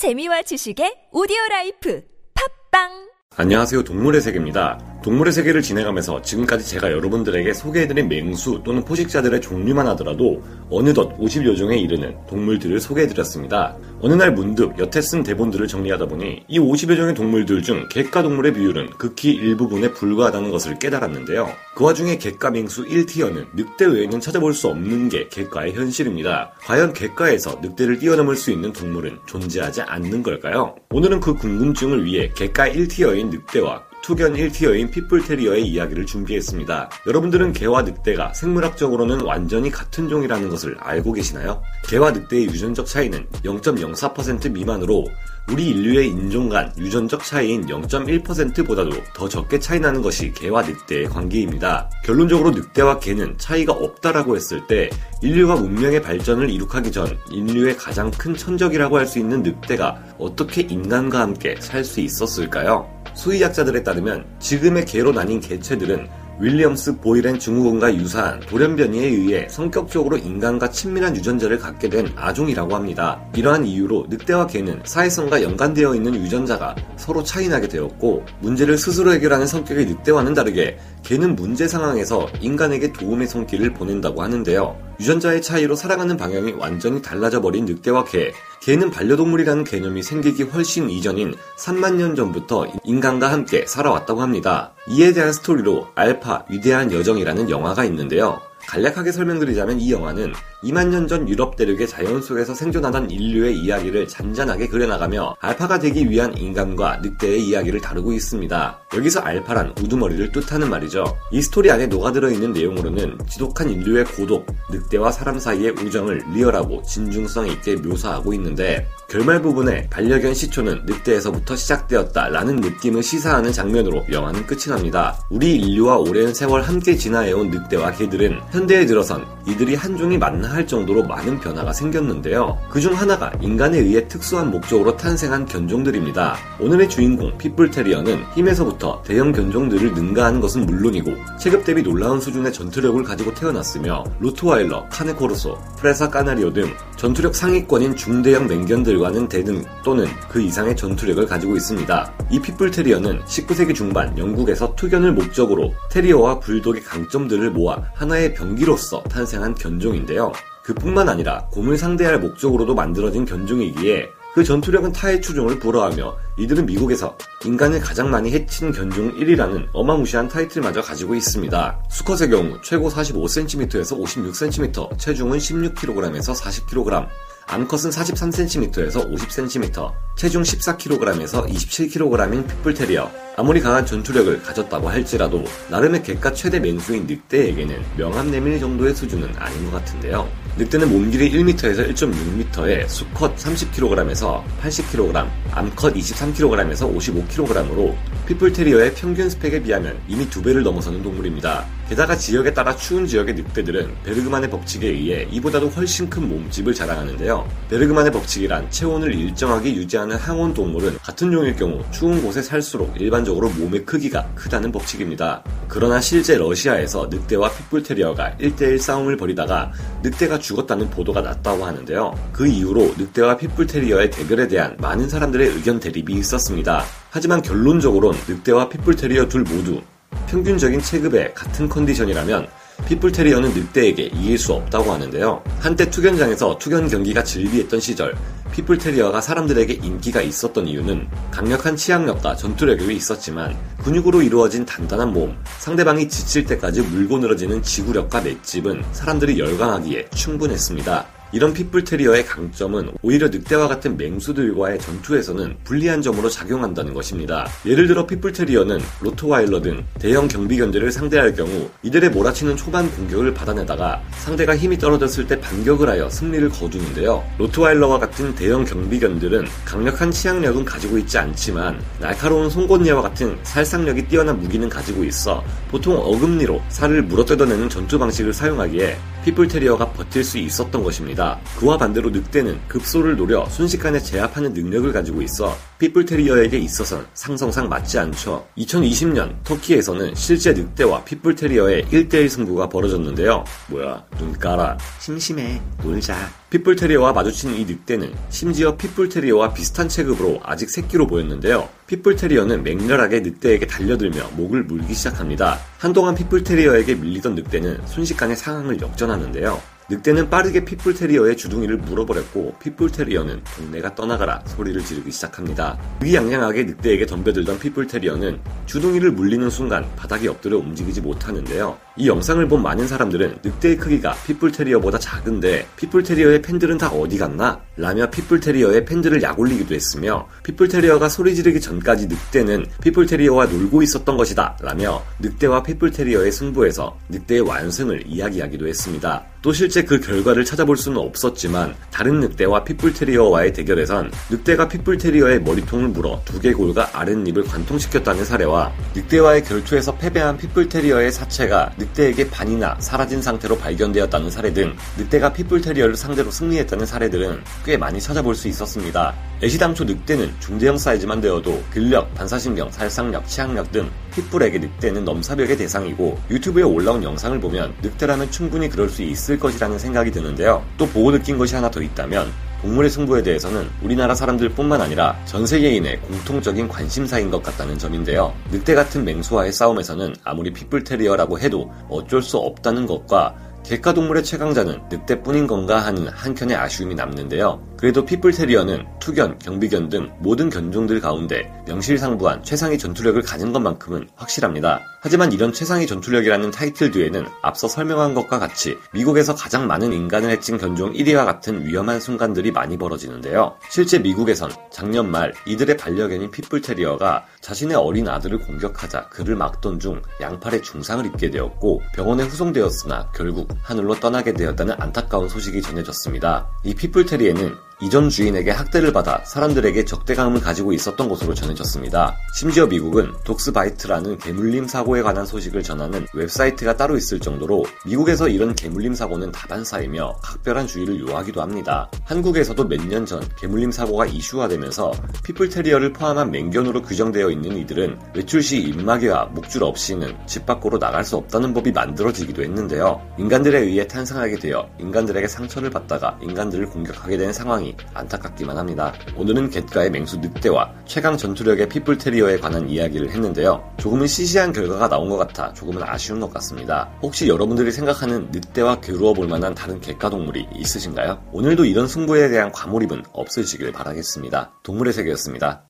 재미와 지식의 오디오 라이프 팟빵 안녕하세요. 동물의 세계입니다. 동물의 세계를 진행하면서 지금까지 제가 여러분들에게 소개해드린 맹수 또는 포식자들의 종류만 하더라도 어느덧 50여 종에 이르는 동물들을 소개해드렸습니다. 어느 날 문득 여태 쓴 대본들을 정리하다 보니 이 50여 종의 동물들 중 갯과 동물의 비율은 극히 일부분에 불과하다는 것을 깨달았는데요. 그 와중에 갯과 맹수 1 tier는 늑대 외에는 찾아볼 수 없는 게 갯과의 현실입니다. 과연 갯과에서 늑대를 뛰어넘을 수 있는 동물은 존재하지 않는 걸까요? 오늘은 그 궁금증을 위해 갯과 1 tier인 늑대와 투견 1 tier인 핏불테리어의 이야기를 준비했습니다. 여러분들은 개와 늑대가 생물학적으로는 완전히 같은 종이라는 것을 알고 계시나요? 개와 늑대의 유전적 차이는 0.04% 미만으로 우리 인류의 인종 간 유전적 차이인 0.1%보다도 더 적게 차이나는 것이 개와 늑대의 관계입니다. 결론적으로 늑대와 개는 차이가 없다라고 했을 때 인류가 문명의 발전을 이룩하기 전 인류의 가장 큰 천적이라고 할 수 있는 늑대가 어떻게 인간과 함께 살 수 있었을까요? 수의학자들에 따르면 지금의 개로 나뉜 개체들은 윌리엄스 보이렌 증후군과 유사한 돌연변이에 의해 성격적으로 인간과 친밀한 유전자를 갖게 된 아종이라고 합니다. 이러한 이유로 늑대와 개는 사회성과 연관되어 있는 유전자가 서로 차이나게 되었고 문제를 스스로 해결하는 성격의 늑대와는 다르게 개는 문제 상황에서 인간에게 도움의 손길을 보낸다고 하는데요. 유전자의 차이로 살아가는 방향이 완전히 달라져 버린 늑대와 개. 개는 반려동물이라는 개념이 생기기 훨씬 이전인 3만 년 전부터 인간과 함께 살아왔다고 합니다. 이에 대한 스토리로 알파 위대한 여정이라는 영화가 있는데요. 간략하게 설명드리자면 이 영화는 2만 년 전 유럽 대륙의 자연 속에서 생존하던 인류의 이야기를 잔잔하게 그려나가며 알파가 되기 위한 인간과 늑대의 이야기를 다루고 있습니다. 여기서 알파란 우두머리를 뜻하는 말이죠. 이 스토리 안에 녹아들어 있는 내용으로는 지독한 인류의 고독, 늑대와 사람 사이의 우정을 리얼하고 진중성 있게 묘사하고 있는데 결말 부분에 반려견 시초는 늑대에서부터 시작되었다라는 느낌을 시사하는 장면으로 영화는 끝이 납니다. 우리 인류와 오랜 세월 함께 지나해온 늑대와 개들은 현대에 들어선 이들이 한 종이 맞나 할 정도로 많은 변화가 생겼는데요. 그중 하나가 인간에 의해 특수한 목적으로 탄생한 견종들입니다. 오늘의 주인공 핏불테리어는 힘에서부터 대형 견종들을 능가하는 것은 물론이고 체급 대비 놀라운 수준의 전투력을 가지고 태어났으며 로트와일러, 카네코르소, 프레사 까나리오 등 전투력 상위권인 중대형 맹견들과는 대등 또는 그 이상의 전투력을 가지고 있습니다. 이 핏불테리어는 19세기 중반 영국에서 투견을 목적으로 테리어와 불독의 강점들을 모아 하나의 병기로서 탄생한 견종인데요. 그뿐만 아니라 곰을 상대할 목적으로도 만들어진 견종이기에 그 전투력은 타의 추종을 불허하며 이들은 미국에서 인간을 가장 많이 해친 견종 1위라는 어마무시한 타이틀마저 가지고 있습니다. 수컷의 경우 최고 45cm에서 56cm, 체중은 16kg에서 40kg, 암컷은 43cm에서 50cm, 체중 14kg에서 27kg인 핏불테리어. 아무리 강한 전투력을 가졌다고 할지라도 나름의 객가 최대 맹수인 늑대에게는 명함 내밀 정도의 수준은 아닌 것 같은데요. 늑대는 몸길이 1m에서 1.6m에 수컷 30kg에서 80kg, 암컷 23kg에서 55kg으로 피플테리어의 평균 스펙에 비하면 이미 두 배를 넘어서는 동물입니다. 게다가 지역에 따라 추운 지역의 늑대들은 베르그만의 법칙에 의해 이보다도 훨씬 큰 몸집을 자랑하는데요. 베르그만의 법칙이란 체온을 일정하게 유지하는 항온 동물은 같은 종일 경우 추운 곳에 살수록 일반적으로 몸의 크기가 크다는 법칙입니다. 그러나 실제 러시아에서 늑대와 핏불테리어가 1대1 싸움을 벌이다가 늑대가 죽었다는 보도가 났다고 하는데요. 그 이후로 늑대와 핏불테리어의 대결에 대한 많은 사람들의 의견 대립이 있었습니다. 하지만 결론적으론 늑대와 핏불테리어 둘 모두 평균적인 체급의 같은 컨디션이라면 핏불테리어는 늑대에게 이길 수 없다고 하는데요. 한때 투견장에서 투견 경기가 즐비했던 시절 핏불테리어가 사람들에게 인기가 있었던 이유는 강력한 치악력과 전투력이 있었지만 근육으로 이루어진 단단한 몸, 상대방이 지칠 때까지 물고 늘어지는 지구력과 맷집은 사람들이 열광하기에 충분했습니다. 이런 핏불테리어의 강점은 오히려 늑대와 같은 맹수들과의 전투에서는 불리한 점으로 작용한다는 것입니다. 예를 들어 핏불테리어는 로트와일러 등 대형 경비견들을 상대할 경우 이들의 몰아치는 초반 공격을 받아내다가 상대가 힘이 떨어졌을 때 반격을 하여 승리를 거두는데요. 로트와일러와 같은 대형 경비견들은 강력한 치악력은 가지고 있지 않지만 날카로운 송곳니와 같은 살상력이 뛰어난 무기는 가지고 있어 보통 어금니로 살을 물어뜯어내는 전투 방식을 사용하기에 핏불테리어가 버틸 수 있었던 것입니다. 그와 반대로 늑대는 급소를 노려 순식간에 제압하는 능력을 가지고 있어 핏불테리어에게 있어선 상성상 맞지 않죠. 2020년 터키에서는 실제 늑대와 핏불테리어의 1대1 승부가 벌어졌는데요. 뭐야, 눈 깔아. 심심해. 놀자. 핏불테리어와 마주친 이 늑대는 심지어 핏불테리어와 비슷한 체급으로 아직 새끼로 보였는데요. 핏불테리어는 맹렬하게 늑대에게 달려들며 목을 물기 시작합니다. 한동안 핏불테리어에게 밀리던 늑대는 순식간에 상황을 역전하는데요. 늑대는 빠르게 핏불테리어의 주둥이를 물어버렸고 핏불테리어는 동네가 떠나가라 소리를 지르기 시작합니다. 의양양하게 늑대에게 덤벼들던 핏불테리어는 주둥이를 물리는 순간 바닥에 엎드려 움직이지 못하는데요. 이 영상을 본 많은 사람들은 늑대의 크기가 핏불테리어보다 작은데 핏불테리어의 팬들은 다 어디 갔나? 라며 핏불테리어의 팬들을 약올리기도 했으며 핏불테리어가 소리 지르기 전까지 늑대는 핏불테리어와 놀고 있었던 것이다 라며 늑대와 핏불테리어의 승부에서 늑대의 완승을 이야기하기도 했습니다. 또 실제 그 결과를 찾아볼 수는 없었지만 다른 늑대와 핏불테리어와의 대결에선 늑대가 핏불테리어의 머리통을 물어 두개골과 아랫입을 관통시켰다는 사례와 늑대와의 결투에서 패배한 핏불테리어의 사체가 늑대에게 반이나 사라진 상태로 발견되었다는 사례 등 늑대가 핏불테리어를 상대로 승리했다는 사례들은 꽤 많이 찾아볼 수 있었습니다. 애시당초 늑대는 중대형 사이즈만 되어도 근력, 반사신경, 살상력, 치악력 등 핏불에게 늑대는 넘사벽의 대상이고 유튜브에 올라온 영상을 보면 늑대라면 충분히 그럴 수 있을 것이라는 생각이 드는데요. 또 보고 느낀 것이 하나 더 있다면 동물의 승부에 대해서는 우리나라 사람들뿐만 아니라 전 세계인의 공통적인 관심사인 것 같다는 점인데요. 늑대 같은 맹수와의 싸움에서는 아무리 핏불테리어라고 해도 어쩔 수 없다는 것과 객가동물의 최강자는 늑대뿐인 건가 하는 한켠의 아쉬움이 남는데요. 그래도 핏불테리어는 투견, 경비견 등 모든 견종들 가운데 명실상부한 최상의 전투력을 가진 것만큼은 확실합니다. 하지만 이런 최상의 전투력이라는 타이틀 뒤에는 앞서 설명한 것과 같이 미국에서 가장 많은 인간을 해친 견종 1위와 같은 위험한 순간들이 많이 벌어지는데요. 실제 미국에선 작년 말 이들의 반려견인 핏불테리어가 자신의 어린 아들을 공격하자 그를 막던 중 양팔에 중상을 입게 되었고 병원에 후송되었으나 결국 하늘로 떠나게 되었다는 안타까운 소식이 전해졌습니다. 이 핏불테리어는 이전 주인에게 학대를 받아 사람들에게 적대감을 가지고 있었던 것으로 전해졌습니다. 심지어 미국은 DogsBite라는 개물림 사고에 관한 소식을 전하는 웹사이트가 따로 있을 정도로 미국에서 이런 개물림 사고는 다반사이며 각별한 주의를 요하기도 합니다. 한국에서도 몇 년 전 개물림 사고가 이슈화되면서 핏불테리어를 포함한 맹견으로 규정되어 있는 이들은 외출 시 입마개와 목줄 없이는 집 밖으로 나갈 수 없다는 법이 만들어지기도 했는데요. 인간들에 의해 탄생하게 되어 인간들에게 상처를 받다가 인간들을 공격하게 된 상황이 안타깝기만 합니다. 오늘은 갯과의 맹수 늑대와 최강 전투력의 핏불테리어에 관한 이야기를 했는데요. 조금은 시시한 결과가 나온 것 같아 조금은 아쉬운 것 같습니다. 혹시 여러분들이 생각하는 늑대와 겨루어 볼 만한 다른 갯가 동물이 있으신가요? 오늘도 이런 승부에 대한 과몰입은 없으시길 바라겠습니다. 동물의 세계였습니다.